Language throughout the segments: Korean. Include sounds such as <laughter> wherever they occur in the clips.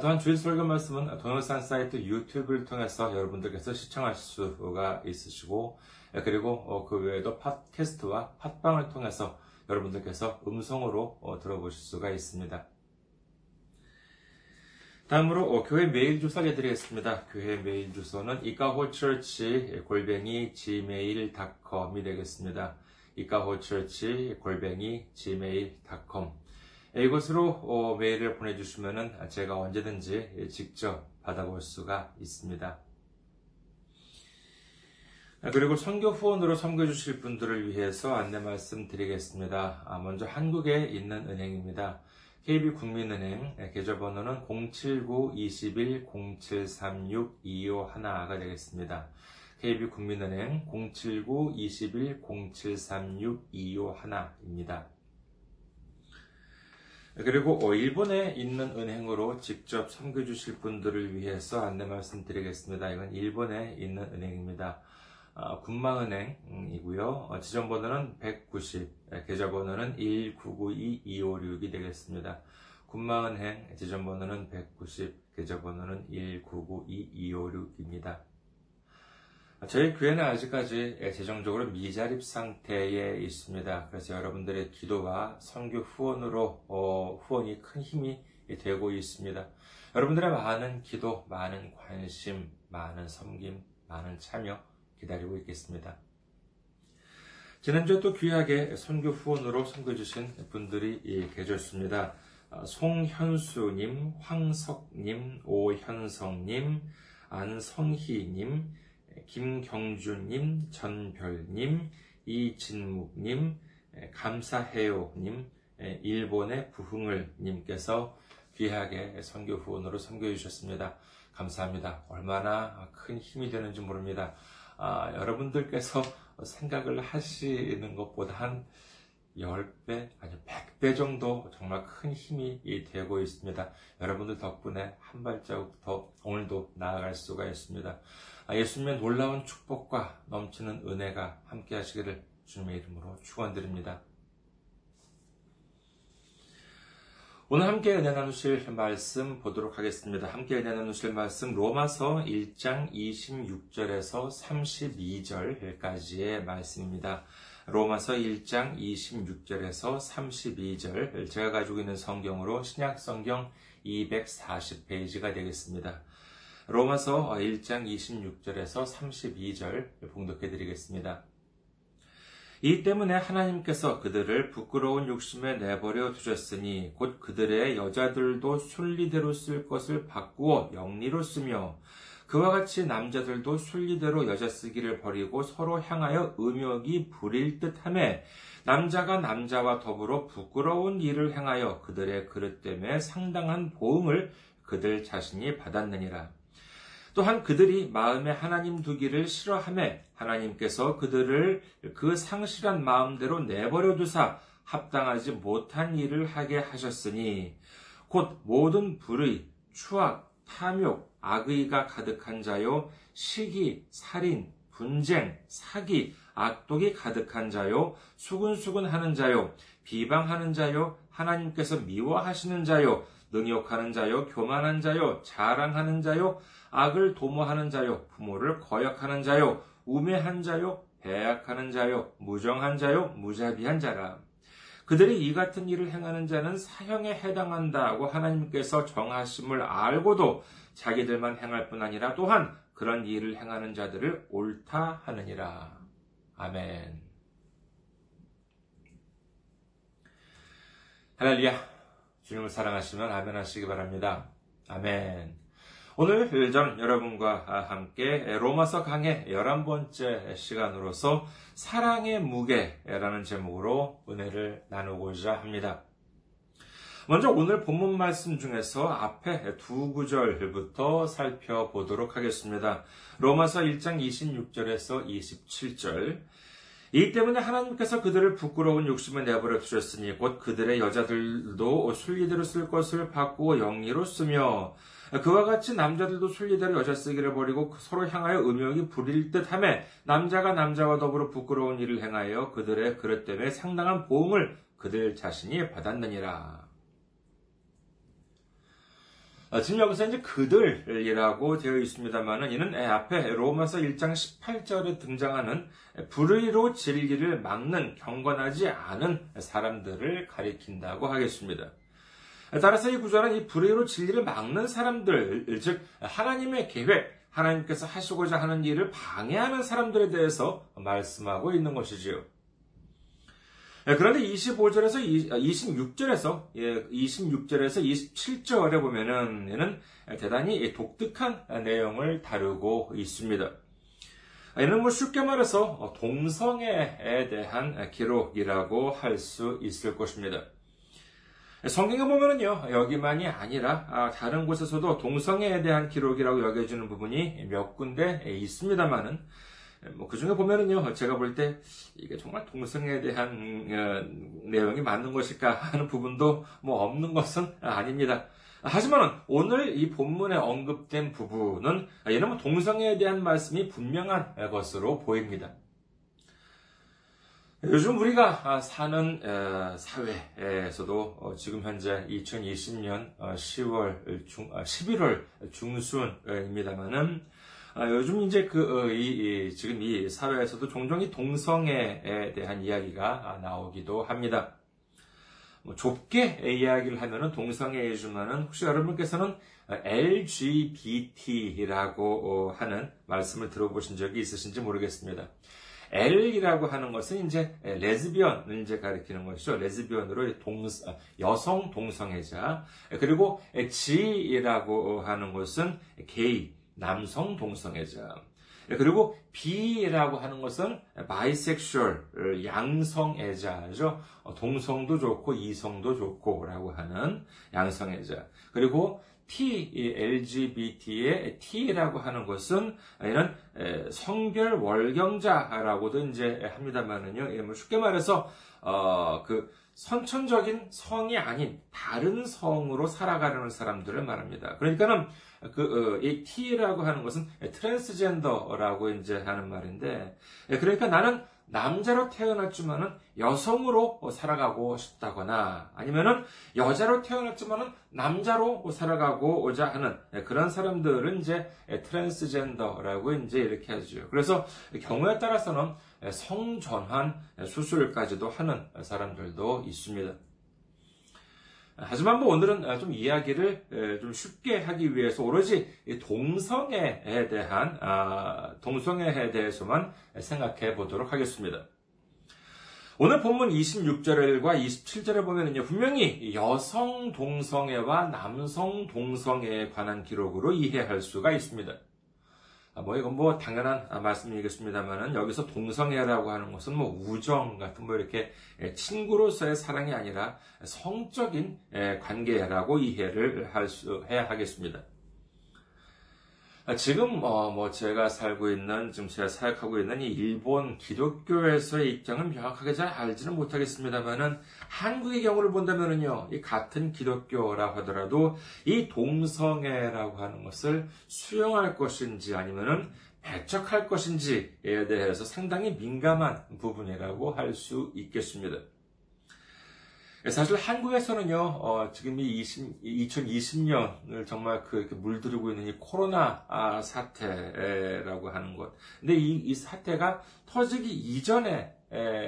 또한 주일 설교 말씀은 동영상 사이트 유튜브를 통해서 여러분들께서 시청하실 수가 있으시고 그리고 그 외에도 팟캐스트와 팟빵을 통해서 여러분들께서 음성으로 들어보실 수가 있습니다. 다음으로 교회 메일 주소 알려드리겠습니다. 교회 메일 주소는 이카호처치 골뱅이 gmail.com이 되겠습니다. 이카호처치 골뱅이 gmail.com 이곳으로 메일을 보내주시면 제가 언제든지 직접 받아볼 수가 있습니다. 그리고 선교 후원으로 섬겨주실 분들을 위해서 안내 말씀 드리겠습니다. 먼저 한국에 있는 은행입니다. KB국민은행 계좌번호는 079-21-0736-251가 되겠습니다. KB국민은행 079-21-0736-251입니다. 그리고 일본에 있는 은행으로 직접 섬겨주실 분들을 위해서 안내 말씀드리겠습니다. 이건 일본에 있는 은행입니다. 군마은행이고요. 지점번호는 190, 계좌번호는 1992256이 되겠습니다. 군마은행 지점번호는 190, 계좌번호는 1992256입니다. 저희 교회는 아직까지 재정적으로 미자립 상태에 있습니다. 그래서 여러분들의 기도와 선교 후원으로 후원이 큰 힘이 되고 있습니다. 여러분들의 많은 기도, 많은 관심, 많은 섬김, 많은 참여 기다리고 있겠습니다. 지난주에 또 귀하게 선교 후원으로 섬겨주신 분들이 계셨습니다. 송현수님, 황석님, 오현성님, 안성희님, 김경주님, 전별님, 이진묵님, 감사해요님, 일본의 부흥을 님께서 귀하게 선교 후원으로 섬겨주셨습니다. 감사합니다. 얼마나 큰 힘이 되는지 모릅니다. 아, 여러분들께서 생각을 하시는 것보다 한 10배, 아니 100배 정도 정말 큰 힘이 되고 있습니다. 여러분들 덕분에 한 발자국 더 오늘도 나아갈 수가 있습니다. 예수님의 놀라운 축복과 넘치는 은혜가 함께 하시기를 주님의 이름으로 축원드립니다. 오늘 함께 은혜 나누실 말씀 보도록 하겠습니다. 함께 은혜 나누실 말씀 로마서 1장 26절에서 32절까지의 말씀입니다. 로마서 1장 26절에서 32절 제가 가지고 있는 성경으로 신약 성경 240페이지가 되겠습니다. 로마서 1장 26절에서 32절 봉독해 드리겠습니다. 이 때문에 하나님께서 그들을 부끄러운 욕심에 내버려 두셨으니 곧 그들의 여자들도 순리대로 쓸 것을 바꾸어 영리로 쓰며 그와 같이 남자들도 순리대로 여자 쓰기를 버리고 서로 향하여 음욕이 부릴 듯함에 남자가 남자와 더불어 부끄러운 일을 행하여 그들의 그릇 때문에 상당한 보응을 그들 자신이 받았느니라. 또한 그들이 마음에 하나님 두기를 싫어함에 하나님께서 그들을 그 상실한 마음대로 내버려 두사 합당하지 못한 일을 하게 하셨으니 곧 모든 불의, 추악, 탐욕, 악의가 가득한 자요, 시기, 살인, 분쟁, 사기, 악독이 가득한 자요, 수근수근 하는 자요, 비방하는 자요, 하나님께서 미워하시는 자요, 능욕하는 자요, 교만한 자요, 자랑하는 자요, 악을 도모하는 자요, 부모를 거역하는 자요, 우매한 자요, 배약하는 자요, 무정한 자요, 무자비한 자라. 그들이 이 같은 일을 행하는 자는 사형에 해당한다고 하나님께서 정하심을 알고도 자기들만 행할 뿐 아니라 또한 그런 일을 행하는 자들을 옳다 하느니라. 아멘. 할렐루야. 주님을 사랑하시면 아멘 하시기 바랍니다. 아멘. 오늘 전 여러분과 함께 로마서 강의 11번째 시간으로서 사랑의 무게라는 제목으로 은혜를 나누고자 합니다. 먼저 오늘 본문 말씀 중에서 앞에 두 구절부터 살펴보도록 하겠습니다. 로마서 1장 26절에서 27절. 이 때문에 하나님께서 그들을 부끄러운 욕심을 내버려 두셨으니 곧 그들의 여자들도 순리대로 쓸 것을 바꾸어 영리로 쓰며 그와 같이 남자들도 순리대로 여자 쓰기를 버리고 서로 향하여 음욕이 부릴 듯함에 남자가 남자와 더불어 부끄러운 일을 행하여 그들의 그릇 때문에 상당한 보응을 그들 자신이 받았느니라. 어, 지금 여기서 이제 그들이라고 되어 있습니다만은 이는 앞에 로마서 1장 18절에 등장하는 불의로 진리를 막는 경건하지 않은 사람들을 가리킨다고 하겠습니다. 따라서 이 구절은 이 불의로 진리를 막는 사람들, 즉 하나님의 계획, 하나님께서 하시고자 하는 일을 방해하는 사람들에 대해서 말씀하고 있는 것이지요. 예, 그런데 25절에서 26절에서 26절에서 27절에 보면은 얘는 대단히 독특한 내용을 다루고 있습니다. 얘는 뭐 쉽게 말해서 동성애에 대한 기록이라고 할 수 있을 것입니다. 성경에 보면은요, 여기만이 아니라 아, 다른 곳에서도 동성애에 대한 기록이라고 여겨지는 부분이 몇 군데 있습니다만은 뭐 그 중에 보면은요, 제가 볼 때 이게 정말 동성애에 대한 어, 내용이 맞는 것일까 하는 부분도 뭐 없는 것은 아닙니다. 하지만 오늘 이 본문에 언급된 부분은 얘는 뭐 동성애에 대한 말씀이 분명한 것으로 보입니다. 요즘 우리가 사는 사회에서도 어, 지금 현재 2020년 10월 중, 11월 중순입니다만은 아, 요즘 이제 그, 어, 이, 이, 지금 이 사회에서도 종종 이 동성애에 대한 이야기가 나오기도 합니다. 뭐 좁게 이야기를 하면은 동성애이지만은 혹시 여러분께서는 LGBT라고 어, 하는 말씀을 들어보신 적이 있으신지 모르겠습니다. L이라고 하는 것은 이제 레즈비언을 이제 가리키는 것이죠. 레즈비언으로 동, 여성 동성애자. 그리고 G라고 하는 것은 게이, 남성 동성애자. 그리고 B라고 하는 것은 bisexual, 양성애자죠. 동성도 좋고 이성도 좋고라고 하는 양성애자. 그리고 T, LGBT의 T라고 하는 것은 이런 성별 월경자라고도 이제 합니다만은요. 뭐 쉽게 말해서 어, 그 선천적인 성이 아닌 다른 성으로 살아가려는 사람들을 말합니다. 그러니까는 그, 어, 이 T라고 하는 것은 트랜스젠더라고 이제 하는 말인데, 예, 그러니까 나는 남자로 태어났지만은 여성으로 살아가고 싶다거나 아니면은 여자로 태어났지만은 남자로 살아가고자 하는 예, 그런 사람들은 이제 트랜스젠더라고 이제 이렇게 하죠. 그래서 경우에 따라서는 성전환 수술까지도 하는 사람들도 있습니다. 하지만 뭐 오늘은 좀 이야기를 좀 쉽게 하기 위해서 오로지 동성애에 대한 아, 동성애에 대해서만 생각해 보도록 하겠습니다. 오늘 본문 26절과 27절에 보면은요, 분명히 여성 동성애와 남성 동성애에 관한 기록으로 이해할 수가 있습니다. 아, 뭐 이건 뭐 당연한 말씀이겠습니다만은 여기서 동성애라고 하는 것은 뭐 우정 같은 뭐 이렇게 친구로서의 사랑이 아니라 성적인 관계라고 이해를 할 수 해야 하겠습니다. 아, 지금 어, 뭐 제가 살고 있는 지금 제가 사역하고 있는 이 일본 기독교에서의 입장은 명확하게 잘 알지는 못하겠습니다만은 한국의 경우를 본다면은요 이 같은 기독교라 하더라도 이 동성애라고 하는 것을 수용할 것인지 아니면은 배척할 것인지에 대해서 상당히 민감한 부분이라고 할 수 있겠습니다. 사실 한국에서는요, 어, 지금 이 20, 2020년을 정말 그, 물들이고 있는 이 코로나 아, 사태라고 하는 것. 근데 이, 이 사태가 터지기 이전의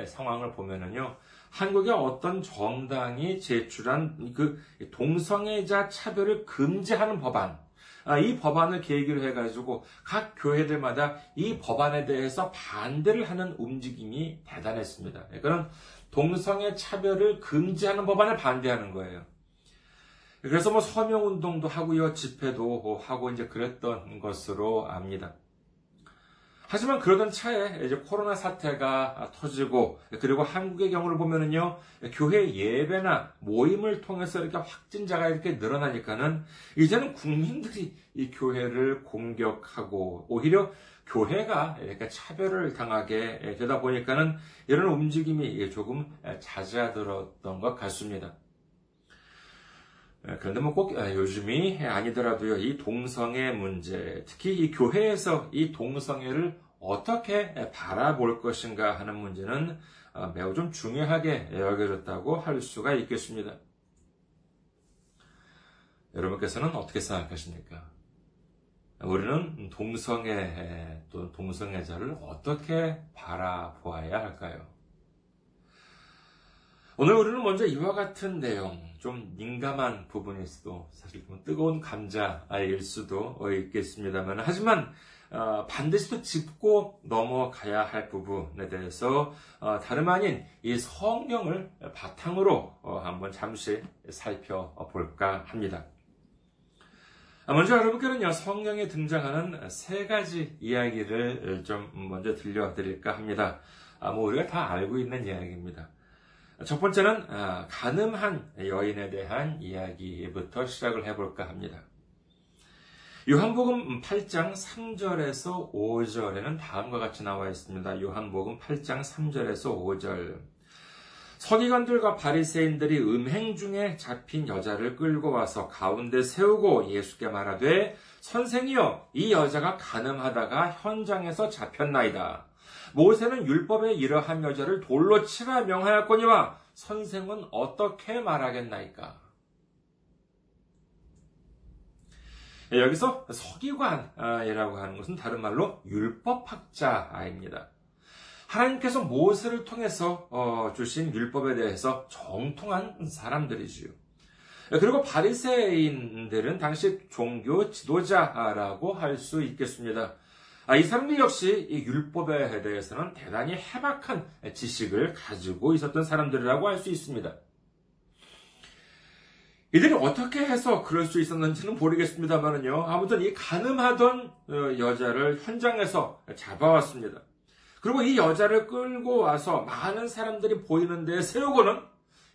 상황을 보면은요, 한국의 어떤 정당이 제출한 그 동성애자 차별을 금지하는 법안, 아, 이 법안을 계기로 해가지고 각 교회들마다 이 법안에 대해서 반대를 하는 움직임이 대단했습니다. 그런 동성애 차별을 금지하는 법안을 반대하는 거예요. 그래서 뭐 서명 운동도 하고요, 집회도 하고 이제 그랬던 것으로 압니다. 하지만 그러던 차에 이제 코로나 사태가 터지고 그리고 한국의 경우를 보면은요 교회 예배나 모임을 통해서 이렇게 확진자가 이렇게 늘어나니까는 이제는 국민들이 이 교회를 공격하고 오히려 교회가 이렇게 차별을 당하게 되다 보니까는 이런 움직임이 조금 잦아들었던 것 같습니다. 그런데 뭐 꼭 요즘이 아니더라도요, 이 동성애 문제, 특히 이 교회에서 이 동성애를 어떻게 바라볼 것인가 하는 문제는 매우 좀 중요하게 여겨졌다고 할 수가 있겠습니다. 여러분께서는 어떻게 생각하십니까? 우리는 동성애 또 동성애자를 어떻게 바라보아야 할까요? 오늘 우리는 먼저 이와 같은 내용, 좀 민감한 부분일 수도, 사실 뜨거운 감자일 수도 있겠습니다만, 하지만 어, 반드시 또 짚고 넘어가야 할 부분에 대해서 어, 다름 아닌 이 성경을 바탕으로 어, 한번 잠시 살펴볼까 합니다. 아, 먼저 여러분께는요, 성경에 등장하는 세 가지 이야기를 좀 먼저 들려드릴까 합니다. 아, 뭐, 우리가 다 알고 있는 이야기입니다. 첫 번째는, 아, 가늠한 여인에 대한 이야기부터 시작을 해볼까 합니다. 요한복음 8장 3절에서 5절에는 다음과 같이 나와 있습니다. 요한복음 8장 3절에서 5절. 서기관들과 바리새인들이 음행 중에 잡힌 여자를 끌고 와서 가운데 세우고 예수께 말하되 선생이여 이 여자가 가늠하다가 현장에서 잡혔나이다. 모세는 율법에 이러한 여자를 돌로 치라 명하였거니와 선생은 어떻게 말하겠나이까? 여기서 서기관이라고 하는 것은 다른 말로 율법학자입니다. 하나님께서 모세를 통해서 어, 주신 율법에 대해서 정통한 사람들이지요. 그리고 바리새인들은 당시 종교 지도자라고 할 수 있겠습니다. 아, 이 사람들 역시 이 율법에 대해서는 대단히 해박한 지식을 가지고 있었던 사람들이라고 할 수 있습니다. 이들이 어떻게 해서 그럴 수 있었는지는 모르겠습니다만은요. 아무튼 이 가늠하던 어, 여자를 현장에서 잡아왔습니다. 그리고 이 여자를 끌고 와서 많은 사람들이 보이는 데 세우고는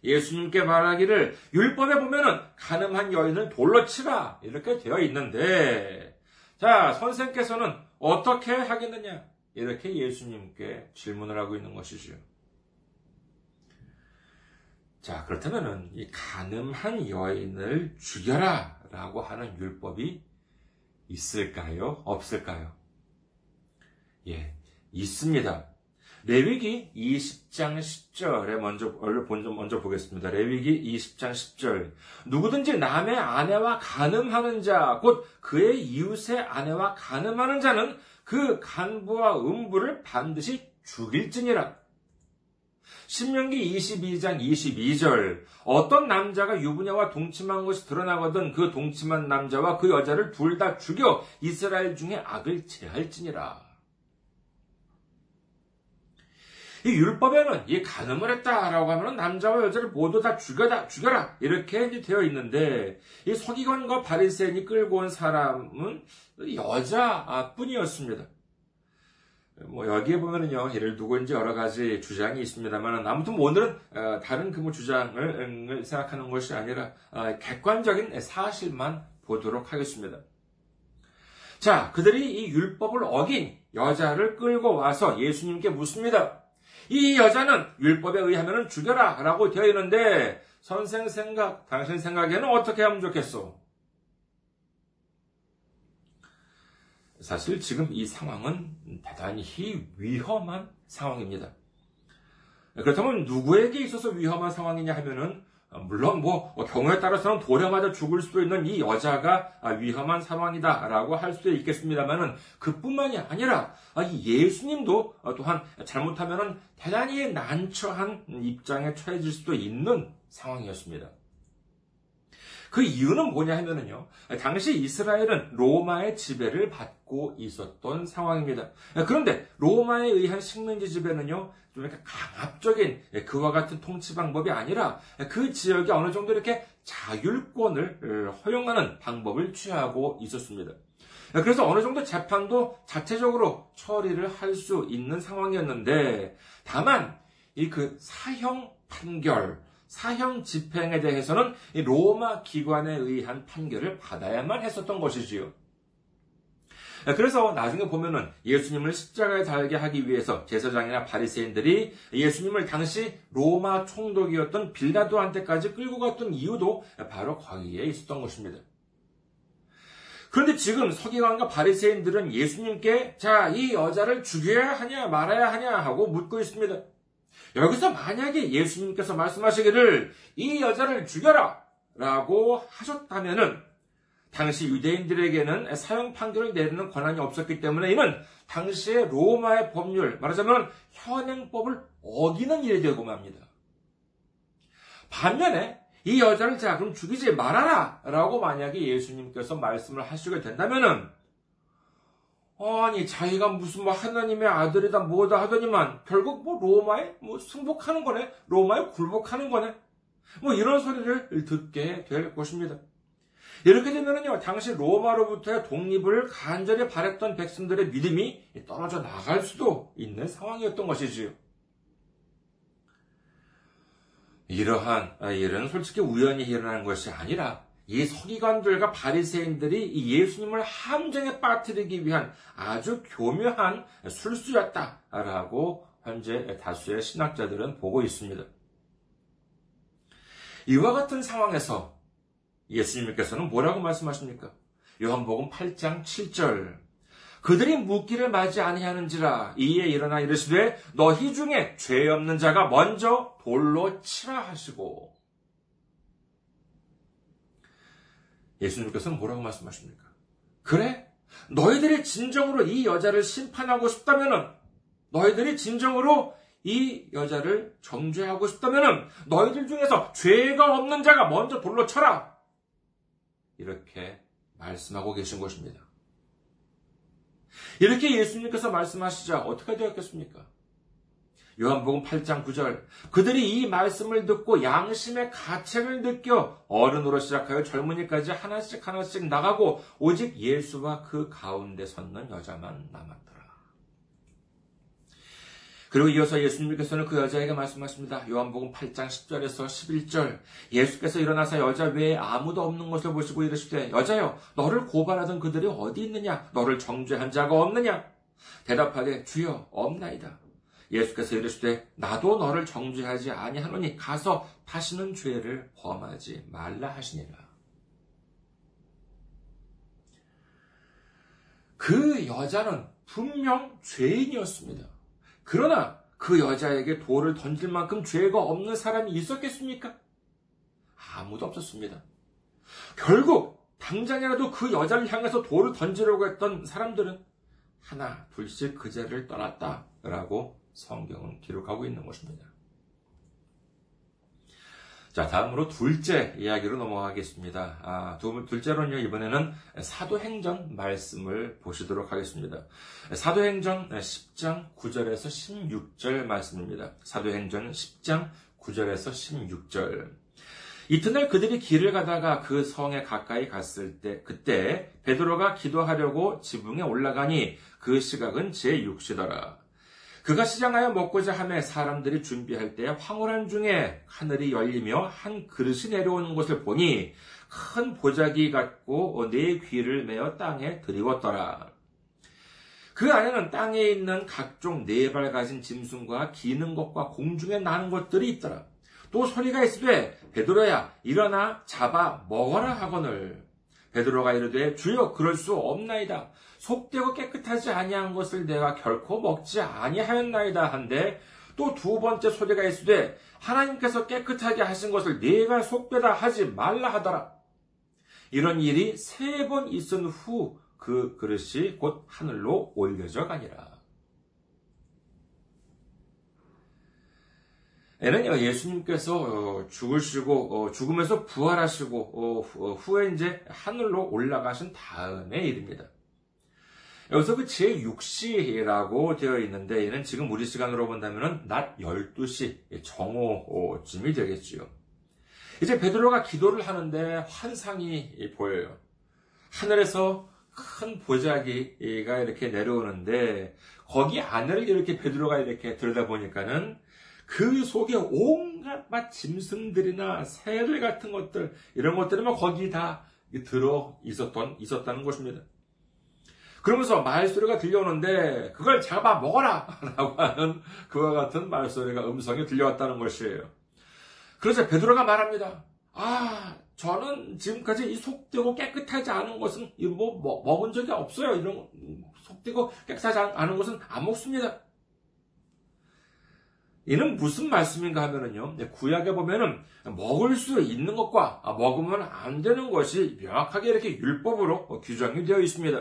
예수님께 말하기를 율법에 보면은 가늠한 여인을 돌로 치라 이렇게 되어 있는데 자 선생께서는 어떻게 하겠느냐 이렇게 예수님께 질문을 하고 있는 것이죠. 자 그렇다면은 이 가늠한 여인을 죽여라라고 하는 율법이 있을까요? 없을까요? 예, 있습니다. 레위기 20장 10절에 먼저 먼저 먼저 보겠습니다. 레위기 20장 10절. 누구든지 남의 아내와 간음하는 자, 곧 그의 이웃의 아내와 간음하는 자는 그 간부와 음부를 반드시 죽일지니라. 신명기 22장 22절. 어떤 남자가 유부녀와 동침한 것이 드러나거든 그 동침한 남자와 그 여자를 둘 다 죽여 이스라엘 중에 악을 제할지니라. 이 율법에는 이 간음을 했다라고 하면 남자와 여자를 모두 다 죽여라, 죽여라 이렇게 되어 있는데 이 서기관과 바리새인이 끌고 온 사람은 여자뿐이었습니다. 뭐 여기에 보면은요 예를 이제 여러 가지 주장이 있습니다만 아무튼 뭐 오늘은 어, 다른 그뭐 주장을 생각하는 것이 아니라 어, 객관적인 사실만 보도록 하겠습니다. 자, 그들이 이 율법을 어긴 여자를 끌고 와서 예수님께 묻습니다. 이 여자는 율법에 의하면 죽여라 라고 되어 있는데 선생 생각, 당신 생각에는 어떻게 하면 좋겠소? 사실 지금 이 상황은 대단히 위험한 상황입니다. 그렇다면 누구에게 있어서 위험한 상황이냐 하면은 물론 뭐 경우에 따라서는 돌에 맞아 죽을 수도 있는 이 여자가 위험한 상황이다라고 할 수도 있겠습니다만은 그뿐만이 아니라 이 예수님도 또한 잘못하면은 대단히 난처한 입장에 처해질 수도 있는 상황이었습니다. 그 이유는 뭐냐 하면은요. 당시 이스라엘은 로마의 지배를 받고 있었던 상황입니다. 그런데 로마에 의한 식민지 지배는요. 좀 이렇게 강압적인 그와 같은 통치 방법이 아니라 그 지역에 어느 정도 이렇게 자율권을 허용하는 방법을 취하고 있었습니다. 그래서 어느 정도 재판도 자체적으로 처리를 할 수 있는 상황이었는데, 다만, 이 그 사형 판결, 사형 집행에 대해서는 로마 기관에 의한 판결을 받아야만 했었던 것이지요. 그래서 나중에 보면은 예수님을 십자가에 달게 하기 위해서 제사장이나 바리새인들이 예수님을 당시 로마 총독이었던 빌라도한테까지 끌고 갔던 이유도 바로 거기에 있었던 것입니다. 그런데 지금 서기관과 바리새인들은 예수님께 자, 이 여자를 죽여야 하냐 말아야 하냐 하고 묻고 있습니다. 여기서 만약에 예수님께서 말씀하시기를 이 여자를 죽여라 라고 하셨다면은 당시 유대인들에게는 사형 판결을 내리는 권한이 없었기 때문에 이는 당시의 로마의 법률, 말하자면 현행법을 어기는 일이 되고 맙니다. 반면에 이 여자를 자 그럼 죽이지 말아라 라고 만약에 예수님께서 말씀을 하시게 된다면은 아니 자기가 무슨 뭐 하나님의 아들이다 뭐다 하더니만 결국 뭐 로마에 뭐 승복하는 거네 로마에 굴복하는 거네 뭐 이런 소리를 듣게 될 것입니다. 이렇게 되면은요 당시 로마로부터의 독립을 간절히 바랬던 백성들의 믿음이 떨어져 나갈 수도 있는 상황이었던 것이지요. 이러한 일은 솔직히 우연히 일어나는 것이 아니라 이 서기관들과 바리새인들이 예수님을 함정에 빠뜨리기 위한 아주 교묘한 술수였다라고 현재 다수의 신학자들은 보고 있습니다. 이와 같은 상황에서 예수님께서는 뭐라고 말씀하십니까? 요한복음 8장 7절 그들이 묻기를 맞이 아니하는지라 이에 일어나 이르시되 너희 중에 죄 없는 자가 먼저 돌로 치라 하시고 예수님께서는 뭐라고 말씀하십니까? 그래? 너희들이 진정으로 이 여자를 심판하고 싶다면은, 너희들이 진정으로 이 여자를 정죄하고 싶다면은, 너희들 중에서 죄가 없는 자가 먼저 돌로 쳐라! 이렇게 말씀하고 계신 것입니다. 이렇게 예수님께서 말씀하시자 어떻게 되었겠습니까? 요한복음 8장 9절. 그들이 이 말씀을 듣고 양심의 가책을 느껴 어른으로 시작하여 젊은이까지 하나씩 하나씩 나가고 오직 예수와 그 가운데 섰는 여자만 남았더라. 그리고 이어서 예수님께서는 그 여자에게 말씀하십니다. 요한복음 8장 10절에서 11절. 예수께서 일어나서 여자 외에 아무도 없는 것을 보시고 이르시되 여자여 너를 고발하던 그들이 어디 있느냐? 너를 정죄한 자가 없느냐? 대답하되 주여 없나이다. 예수께서 이르시되 나도 너를 정죄하지 아니하노니 가서 다시는 죄를 범하지 말라 하시니라. 그 여자는 분명 죄인이었습니다. 그러나 그 여자에게 돌을 던질 만큼 죄가 없는 사람이 있었겠습니까? 아무도 없었습니다. 결국 당장이라도 그 여자를 향해서 돌을 던지려고 했던 사람들은 하나, 둘씩 그 자리를 떠났다라고 성경은 기록하고 있는 것입니다. 자, 다음으로 둘째 이야기로 넘어가겠습니다. 아, 두, 둘째로는요, 이번에는 사도행전 말씀을 보시도록 하겠습니다. 사도행전 10장 9절에서 16절 말씀입니다. 사도행전 10장 9절에서 16절. 이튿날 그들이 길을 가다가 그 성에 가까이 갔을 때, 그때 베드로가 기도하려고 지붕에 올라가니 그 시각은 제6시더라. 그가 시장하여 먹고자 하며 사람들이 준비할 때 황홀한 중에 하늘이 열리며 한 그릇이 내려오는 것을 보니 큰 보자기 같고 네 귀를 메어 땅에 들이웠더라. 그 안에는 땅에 있는 각종 네 발 가진 짐승과 기는 것과 공중에 나는 것들이 있더라. 또 소리가 있으되 베드로야 일어나 잡아 먹어라 하거늘 베드로가 이르되 주여 그럴 수 없나이다. 속되고 깨끗하지 아니한 것을 내가 결코 먹지 아니하였나이다 한데 또 두 번째 소리가 있으되 하나님께서 깨끗하게 하신 것을 내가 속되다 하지 말라 하더라. 이런 일이 세 번 있은 후 그 그릇이 곧 하늘로 올려져 가니라. 에는 예수님께서 죽으시고 죽음에서 부활하시고 후에 이제 하늘로 올라가신 다음의 일입니다. 여기서 그 제6시라고 되어 있는데 얘는 지금 우리 시간으로 본다면 낮 12시 정오쯤이 되겠지요. 이제 베드로가 기도를 하는데 환상이 보여요. 하늘에서 큰 보자기가 이렇게 내려오는데 거기 안을 이렇게 베드로가 이렇게 들여다보니까는 그 속에 온갖 막 짐승들이나 새들 같은 것들 이런 것들이 막 거기 다 들어 있었던 있었다는 것입니다. 그러면서 말소리가 들려오는데 그걸 잡아 먹어라! <laughs> 라고 하는 그와 같은 말소리가 음성이 들려왔다는 것이에요. 그래서 베드로가 말합니다. 아, 저는 지금까지 이 속되고 깨끗하지 않은 것은 뭐, 뭐 먹은 적이 없어요. 이런 속되고 깨끗하지 않은 것은 안 먹습니다. 이는 무슨 말씀인가 하면은요, 구약에 보면은 먹을 수 있는 것과 먹으면 안 되는 것이 명확하게 이렇게 율법으로 규정이 되어 있습니다.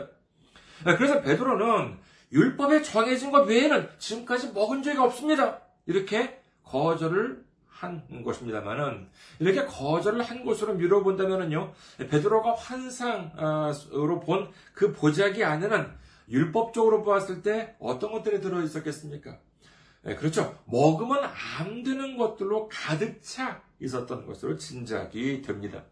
네, 그래서 베드로는 율법에 정해진 것 외에는 지금까지 먹은 적이 없습니다. 이렇게 거절을 한 것입니다만은 이렇게 거절을 한 것으로 미뤄본다면은요 베드로가 환상으로 본 그 보자기 안에는 율법적으로 보았을 때 어떤 것들이 들어 있었겠습니까? 네, 그렇죠. 먹으면 안 되는 것들로 가득 차 있었던 것으로 짐작이 됩니다.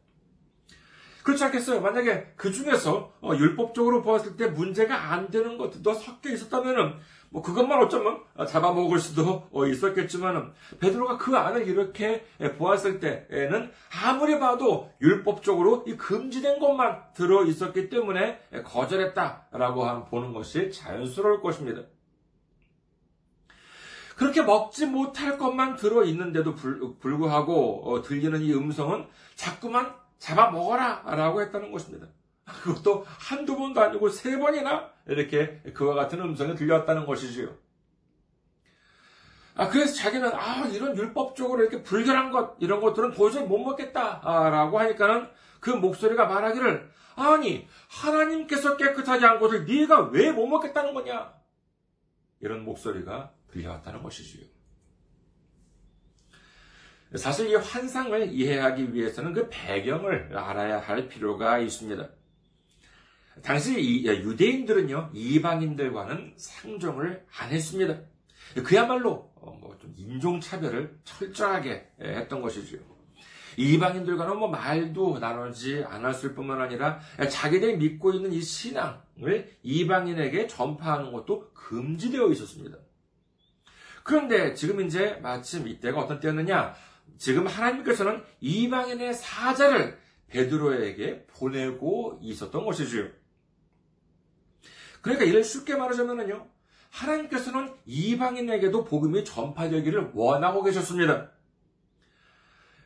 그렇지 않겠어요? 만약에 그 중에서 어, 율법적으로 보았을 때 문제가 안 되는 것들도 섞여 있었다면은 뭐 그것만 어쩌면 잡아먹을 수도 어, 있었겠지만은 베드로가 그 안을 이렇게 보았을 때에는 아무리 봐도 율법적으로 이 금지된 것만 들어 있었기 때문에 거절했다라고 보는 것이 자연스러울 것입니다. 그렇게 먹지 못할 것만 들어 있는데도 불구하고 어, 들리는 이 음성은 자꾸만 잡아 먹어라! 라고 했다는 것입니다. 그것도 한두 번도 아니고 세 번이나 이렇게 그와 같은 음성이 들려왔다는 것이지요. 아, 그래서 자기는, 아, 이런 율법적으로 이렇게 불결한 것, 이런 것들은 도저히 못 먹겠다, 아, 라고 하니까는 그 목소리가 말하기를, 아니, 하나님께서 깨끗하게 한 것을 네가 왜 못 먹겠다는 거냐? 이런 목소리가 들려왔다는 것이지요. 사실 이 환상을 이해하기 위해서는 그 배경을 알아야 할 필요가 있습니다. 당시 유대인들은요, 이방인들과는 상종을 안 했습니다. 그야말로 어, 뭐좀 인종차별을 철저하게 했던 것이죠. 이방인들과는 뭐 말도 나누지 않았을 뿐만 아니라 자기들이 믿고 있는 이 신앙을 이방인에게 전파하는 것도 금지되어 있었습니다. 그런데 지금 이제 마침 이때가 어떤 때였느냐? 지금 하나님께서는 이방인의 사자를 베드로에게 보내고 있었던 것이지요. 그러니까 이를 쉽게 말하자면요. 하나님께서는 이방인에게도 복음이 전파되기를 원하고 계셨습니다.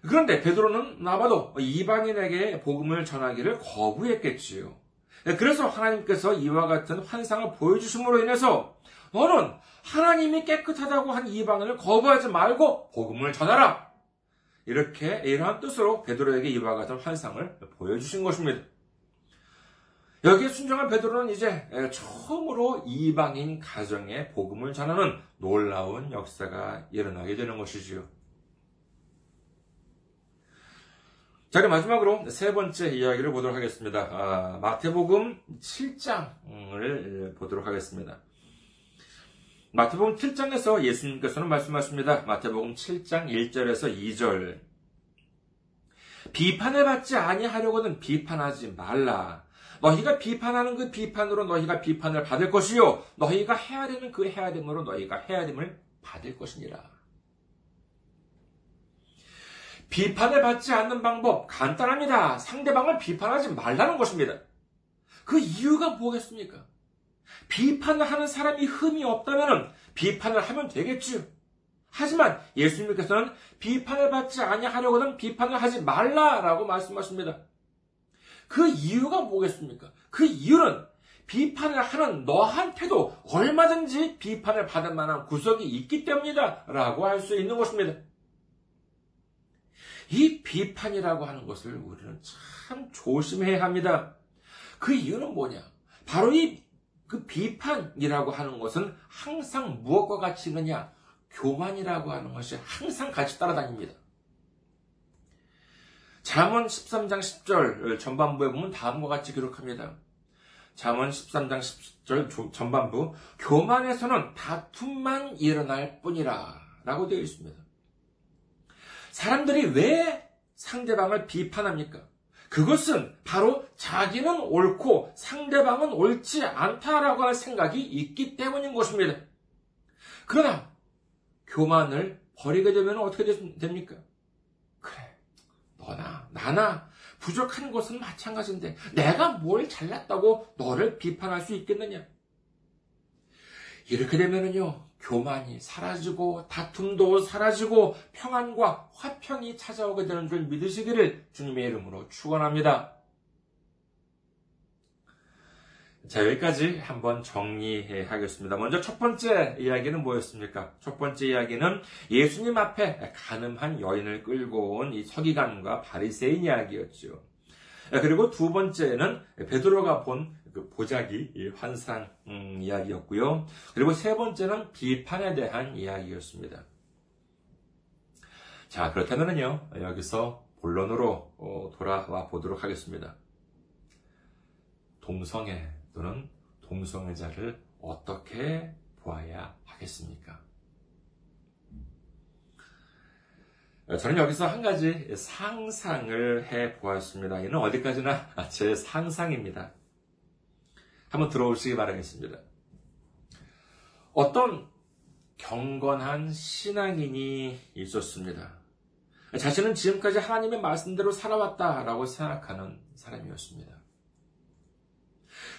그런데 베드로는 나봐도 이방인에게 복음을 전하기를 거부했겠지요. 그래서 하나님께서 이와 같은 환상을 보여주심으로 인해서 너는 하나님이 깨끗하다고 한 이방인을 거부하지 말고 복음을 전하라. 이렇게 이러한 뜻으로 베드로에게 이와 같은 환상을 보여주신 것입니다. 여기에 순종한 베드로는 이제 처음으로 이방인 가정에 복음을 전하는 놀라운 역사가 일어나게 되는 것이지요. 자, 그럼 마지막으로 세 번째 이야기를 보도록 하겠습니다. 아, 마태복음 7장을 보도록 하겠습니다. 마태복음 7장에서 예수님께서는 말씀하십니다. 마태복음 7장 1절에서 2절. 비판을 받지 아니하려고는 비판하지 말라. 너희가 비판하는 그 비판으로 너희가 비판을 받을 것이요. 너희가 해야 되는 그 해야 됨으로 너희가 해야 됨을 받을 것이니라. 비판을 받지 않는 방법 간단합니다. 상대방을 비판하지 말라는 것입니다. 그 이유가 뭐겠습니까? 비판을 하는 사람이 흠이 없다면 비판을 하면 되겠지요. 하지만 예수님께서는 비판을 받지 아니하려고는 비판을 하지 말라라고 말씀하십니다. 그 이유가 뭐겠습니까? 그 이유는 비판을 하는 너한테도 얼마든지 비판을 받을 만한 구석이 있기 때문이다 라고 할 수 있는 것입니다. 이 비판이라고 하는 것을 우리는 참 조심해야 합니다. 그 이유는 뭐냐? 바로 이 그 비판이라고 하는 것은 항상 무엇과 같이 있느냐? 교만이라고 하는 것이 항상 같이 따라다닙니다. 잠언 13장 10절 전반부에 보면 다음과 같이 기록합니다. 잠언 13장 10절 전반부 교만에서는 다툼만 일어날 뿐이라 라고 되어 있습니다. 사람들이 왜 상대방을 비판합니까? 그것은 바로 자기는 옳고 상대방은 옳지 않다라고 하는 생각이 있기 때문인 것입니다. 그러나 교만을 버리게 되면 어떻게 됩니까? 그래, 너나 나나 부족한 것은 마찬가지인데 내가 뭘 잘났다고 너를 비판할 수 있겠느냐? 이렇게 되면은요, 교만이 사라지고 다툼도 사라지고 평안과 화평이 찾아오게 되는 줄 믿으시기를 주님의 이름으로 축원합니다. 자, 여기까지 한번 정리해 하겠습니다. 먼저 첫 번째 이야기는 뭐였습니까? 첫 번째 이야기는 예수님 앞에 가늠한 여인을 끌고 온 이 서기관과 바리새인 이야기였죠. 그리고 두 번째는 베드로가 본 그 보자기 환상 음, 이야기였고요. 그리고 세 번째는 비판에 대한 이야기였습니다. 자 그렇다면요 여기서 본론으로 어, 돌아와 보도록 하겠습니다. 동성애 또는 동성애자를 어떻게 보아야 하겠습니까? 저는 여기서 한 가지 상상을 해 보았습니다. 이는 어디까지나 <laughs> 제 상상입니다. 한번 들어오시기 바라겠습니다. 어떤 경건한 신앙인이 있었습니다. 자신은 지금까지 하나님의 말씀대로 살아왔다라고 생각하는 사람이었습니다.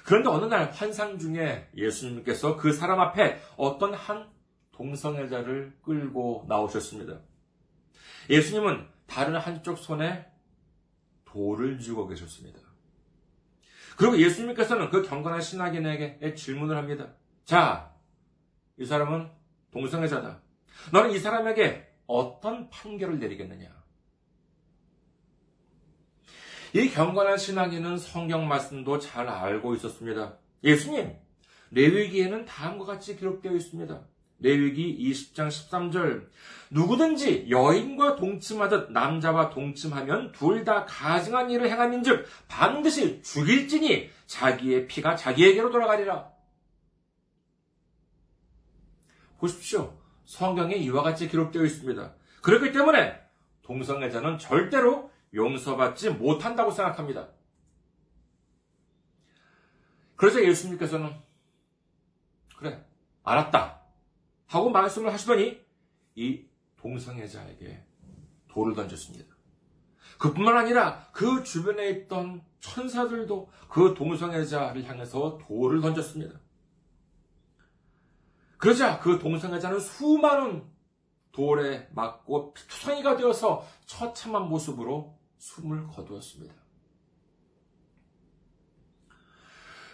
그런데 어느 날 환상 중에 예수님께서 그 사람 앞에 어떤 한 동성애자를 끌고 나오셨습니다. 예수님은 다른 한쪽 손에 돌을 쥐고 계셨습니다. 그리고 예수님께서는 그 경건한 신학인에게 질문을 합니다. 자, 이 사람은 동성애자다. 너는 이 사람에게 어떤 판결을 내리겠느냐? 이 경건한 신학인은 성경 말씀도 잘 알고 있었습니다. 예수님, 레위기에는 다음과 같이 기록되어 있습니다. 레위기 20장 13절 누구든지 여인과 동침하듯 남자와 동침하면 둘 다 가증한 일을 행함인즉 반드시 죽일지니 자기의 피가 자기에게로 돌아가리라. 보십시오. 성경에 이와 같이 기록되어 있습니다. 그렇기 때문에 동성애자는 절대로 용서받지 못한다고 생각합니다. 그래서 예수님께서는 그래 알았다 하고 말씀을 하시더니 이 동성애자에게 돌을 던졌습니다. 그뿐만 아니라 그 주변에 있던 천사들도 그 동성애자를 향해서 돌을 던졌습니다. 그러자 그 동성애자는 수많은 돌에 맞고 피투성이가 되어서 처참한 모습으로 숨을 거두었습니다.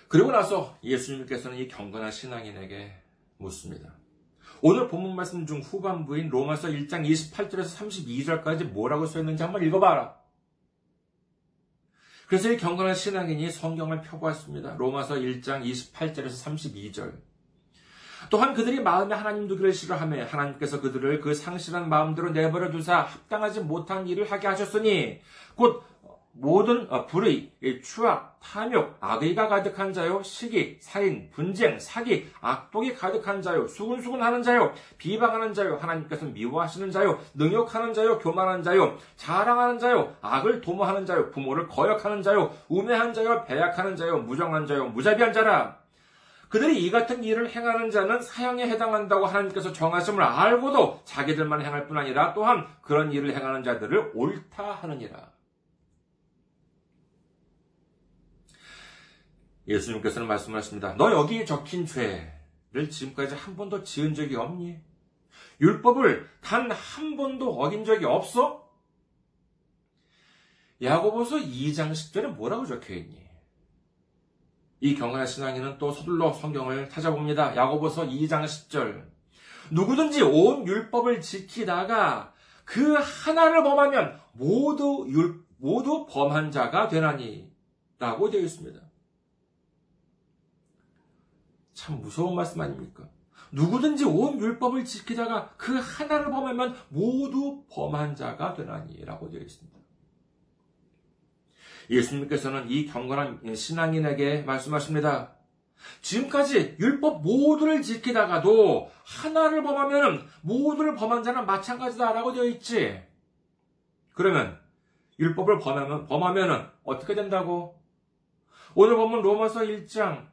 그리고 나서 예수님께서는 이 경건한 신앙인에게 묻습니다. 오늘 본문 말씀 중 후반부인 로마서 1장 28절에서 32절까지 뭐라고 써있는지 한번 읽어봐라. 그래서 이 경건한 신앙인이 성경을 펴보았습니다. 로마서 1장 28절에서 32절. 또한 그들이 마음에 하나님 두기를 싫어하며 하나님께서 그들을 그 상실한 마음대로 내버려 두사 합당하지 못한 일을 하게 하셨으니 곧 모든 어, 불의, 추악, 탐욕, 악의가 가득한 자요, 시기, 살인, 분쟁, 사기, 악독이 가득한 자요, 수근수근하는 자요, 비방하는 자요, 하나님께서 미워하시는 자요, 능욕하는 자요, 교만한 자요, 자랑하는 자요, 악을 도모하는 자요, 부모를 거역하는 자요, 우매한 자요, 배약하는 자요, 무정한 자요, 무자비한 자라. 그들이 이 같은 일을 행하는 자는 사형에 해당한다고 하나님께서 정하심을 알고도 자기들만 행할 뿐 아니라 또한 그런 일을 행하는 자들을 옳다 하느니라. 예수님께서는 말씀하십니다. 너 여기 적힌 죄를 지금까지 한 번도 지은 적이 없니? 율법을 단 한 번도 어긴 적이 없어? 야고보서 2장 10절에 뭐라고 적혀 있니? 이 경건한 신앙인은 또 서둘러 성경을 찾아봅니다. 야고보서 2장 10절. 누구든지 온 율법을 지키다가 그 하나를 범하면 모두 율, 모두 범한 자가 되나니 라고 되어 있습니다. 참 무서운 말씀 아닙니까? 누구든지 온 율법을 지키다가 그 하나를 범하면 모두 범한 자가 되나니라고 되어 있습니다. 예수님께서는 이 경건한 신앙인에게 말씀하십니다. 지금까지 율법 모두를 지키다가도 하나를 범하면 모두를 범한 자는 마찬가지다라고 되어 있지. 그러면 율법을 범하면, 범하면 어떻게 된다고? 오늘 보면 로마서 1장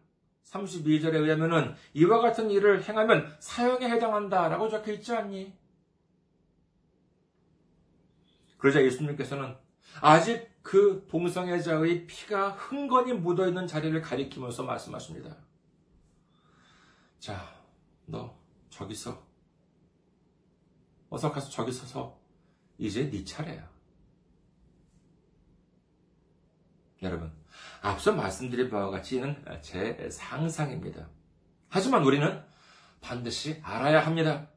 32절에 의하면 이와 같은 일을 행하면 사형에 해당한다라고 적혀 있지 않니? 그러자 예수님께서는 아직 그 동성애자의 피가 흥건히 묻어 있는 자리를 가리키면서 말씀하십니다. 자, 너 저기 서. 어서 가서 저기 서서 이제 네 차례야. 여러분, 앞서 말씀드린 바와 같이는 제 상상입니다. 하지만 우리는 반드시 알아야 합니다.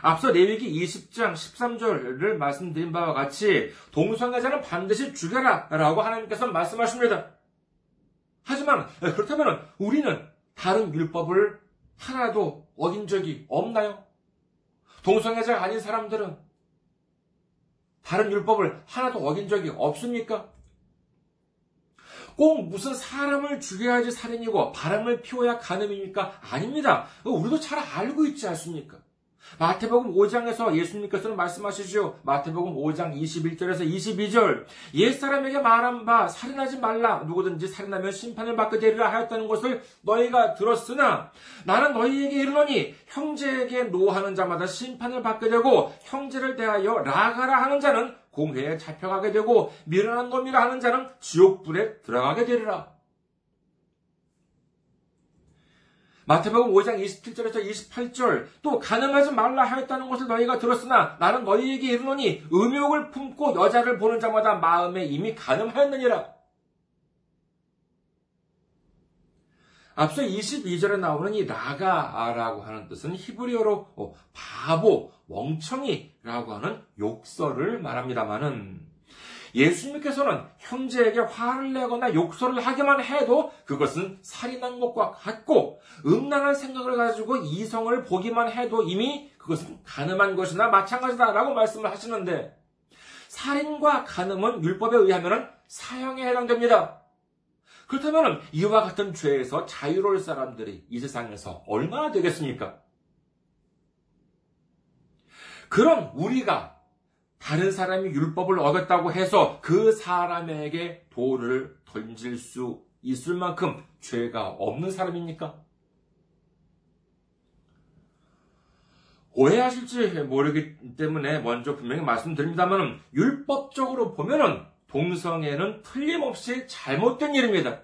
앞서 레위기 20장 13절을 말씀드린 바와 같이 동성애자는 반드시 죽여라 라고 하나님께서 말씀하십니다. 하지만 그렇다면 우리는 다른 율법을 하나도 어긴 적이 없나요? 동성애자가 아닌 사람들은 다른 율법을 하나도 어긴 적이 없습니까? 꼭 무슨 사람을 죽여야지 살인이고 바람을 피워야 간음입니까? 아닙니다. 우리도 잘 알고 있지 않습니까? 마태복음 5장에서 예수님께서는 말씀하시죠. 마태복음 5장 21절에서 22절. 옛사람에게 말한 바 살인하지 말라. 누구든지 살인하면 심판을 받게 되리라 하였다는 것을 너희가 들었으나 나는 너희에게 이르노니 형제에게 노하는 자마다 심판을 받게 되고 형제를 대하여 라가라 하는 자는 공회에 잡혀가게 되고 미련한 놈이라 하는 자는 지옥불에 들어가게 되리라. 마태복음 5장 27절에서 28절 또 가늠하지 말라 하였다는 것을 너희가 들었으나 나는 너희에게 이르노니 음욕을 품고 여자를 보는 자마다 마음에 이미 가늠하였느니라. 앞서 22절에 나오는 이 라가라고 하는 뜻은 히브리어로 어, 바보, 멍청이라고 하는 욕설을 말합니다마는 예수님께서는 형제에게 화를 내거나 욕설을 하기만 해도 그것은 살인한 것과 같고 음란한 생각을 가지고 이성을 보기만 해도 이미 그것은 가늠한 것이나 마찬가지다라고 말씀을 하시는데 살인과 가늠은 율법에 의하면 사형에 해당됩니다. 그렇다면 이와 같은 죄에서 자유로울 사람들이 이 세상에서 얼마나 되겠습니까? 그럼 우리가 다른 사람이 율법을 어겼다고 해서 그 사람에게 돌을 던질 수 있을 만큼 죄가 없는 사람입니까? 오해하실지 모르기 때문에 먼저 분명히 말씀드립니다만 율법적으로 보면은 동성애는 틀림없이 잘못된 일입니다.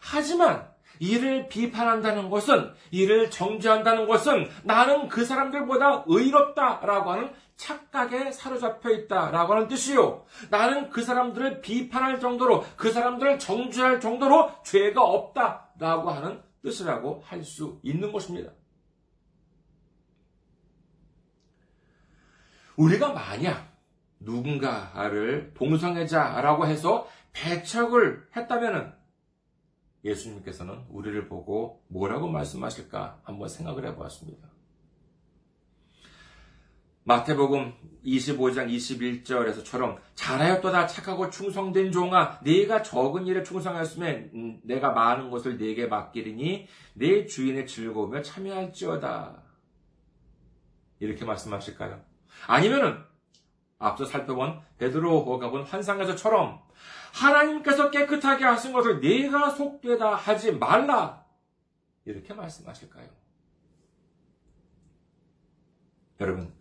하지만 이를 비판한다는 것은, 이를 정죄한다는 것은 나는 그 사람들보다 의롭다라고 하는 착각에 사로잡혀 있다라고 하는 뜻이요. 나는 그 사람들을 비판할 정도로, 그 사람들을 정죄할 정도로 죄가 없다라고 하는 뜻이라고 할 수 있는 것입니다. 우리가 만약 누군가를 동성애자라고 해서 배척을 했다면은 예수님께서는 우리를 보고 뭐라고 말씀하실까 한번 생각을 해보았습니다. 마태복음 25장 21절에서처럼 잘하였도다 착하고 충성된 종아 네가 적은 일에 충성하였으면 음, 내가 많은 것을 네게 맡기리니 네 주인의 즐거우며 참여할지어다. 이렇게 말씀하실까요? 아니면은 앞서 살펴본 베드로가 본 환상에서처럼 하나님께서 깨끗하게 하신 것을 네가 속되다 하지 말라. 이렇게 말씀하실까요? 여러분,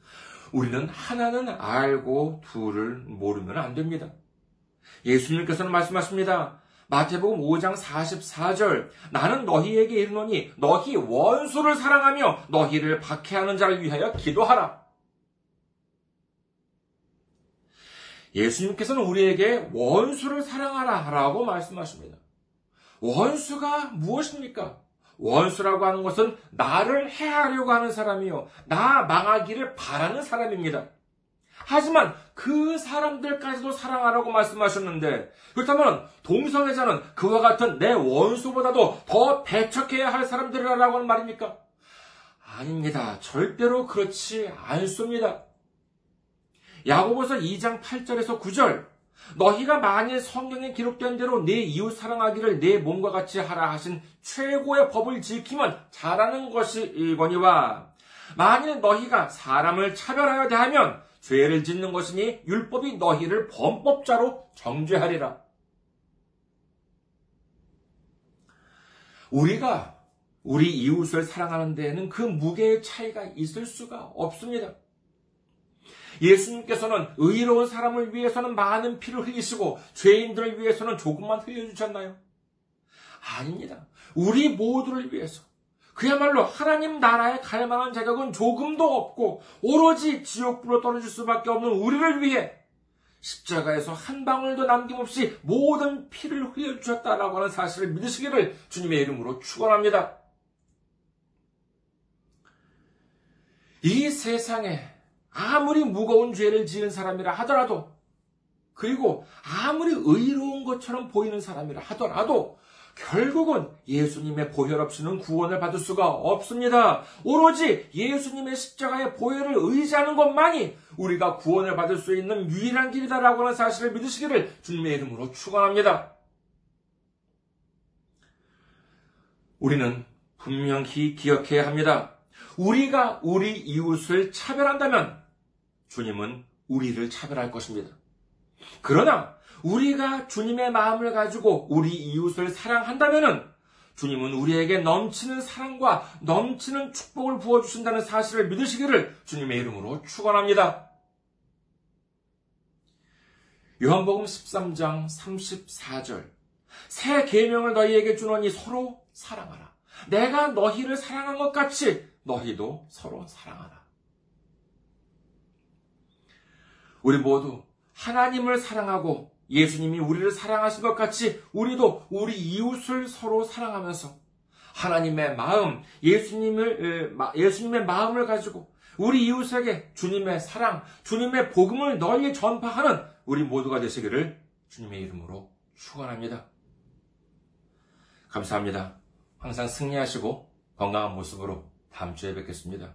우리는 하나는 알고 둘을 모르면 안 됩니다. 예수님께서는 말씀하십니다. 마태복음 5장 44절 나는 너희에게 이르노니 너희 원수를 사랑하며 너희를 박해하는 자를 위하여 기도하라. 예수님께서는 우리에게 원수를 사랑하라 라고 말씀하십니다. 원수가 무엇입니까? 원수라고 하는 것은 나를 해하려고 하는 사람이요. 나 망하기를 바라는 사람입니다. 하지만 그 사람들까지도 사랑하라고 말씀하셨는데, 그렇다면 동성애자는 그와 같은 내 원수보다도 더 배척해야 할 사람들이라고 하는 말입니까? 아닙니다. 절대로 그렇지 않습니다. 야고보서 2장 8절에서 9절 너희가 만일 성경에 기록된 대로 내 이웃 사랑하기를 내 몸과 같이 하라 하신 최고의 법을 지키면 잘하는 것이 이거니와 만일 너희가 사람을 차별하여 대하면 죄를 짓는 것이니 율법이 너희를 범법자로 정죄하리라. 우리가 우리 이웃을 사랑하는 데에는 그 무게의 차이가 있을 수가 없습니다. 예수님께서는 의로운 사람을 위해서는 많은 피를 흘리시고 죄인들을 위해서는 조금만 흘려주셨나요? 아닙니다. 우리 모두를 위해서 그야말로 하나님 나라에 갈 만한 자격은 조금도 없고 오로지 지옥불로 떨어질 수밖에 없는 우리를 위해 십자가에서 한 방울도 남김없이 모든 피를 흘려주셨다라고 하는 사실을 믿으시기를 주님의 이름으로 축원합니다. 이 세상에 아무리 무거운 죄를 지은 사람이라 하더라도 그리고 아무리 의로운 것처럼 보이는 사람이라 하더라도 결국은 예수님의 보혈 없이는 구원을 받을 수가 없습니다. 오로지 예수님의 십자가의 보혈을 의지하는 것만이 우리가 구원을 받을 수 있는 유일한 길이다라고 하는 사실을 믿으시기를 주님의 이름으로 축원합니다. 우리는 분명히 기억해야 합니다. 우리가 우리 이웃을 차별한다면 주님은 우리를 차별할 것입니다. 그러나 우리가 주님의 마음을 가지고 우리 이웃을 사랑한다면 주님은 우리에게 넘치는 사랑과 넘치는 축복을 부어주신다는 사실을 믿으시기를 주님의 이름으로 축원합니다. 요한복음 13장 34절 새 계명을 너희에게 주노니 서로 사랑하라. 내가 너희를 사랑한 것 같이 너희도 서로 사랑하라. 우리 모두 하나님을 사랑하고 예수님이 우리를 사랑하신 것 같이 우리도 우리 이웃을 서로 사랑하면서 하나님의 마음, 예수님을, 예수님의 마음을 가지고 우리 이웃에게 주님의 사랑, 주님의 복음을 널리 전파하는 우리 모두가 되시기를 주님의 이름으로 축원합니다. 감사합니다. 항상 승리하시고 건강한 모습으로 다음 주에 뵙겠습니다.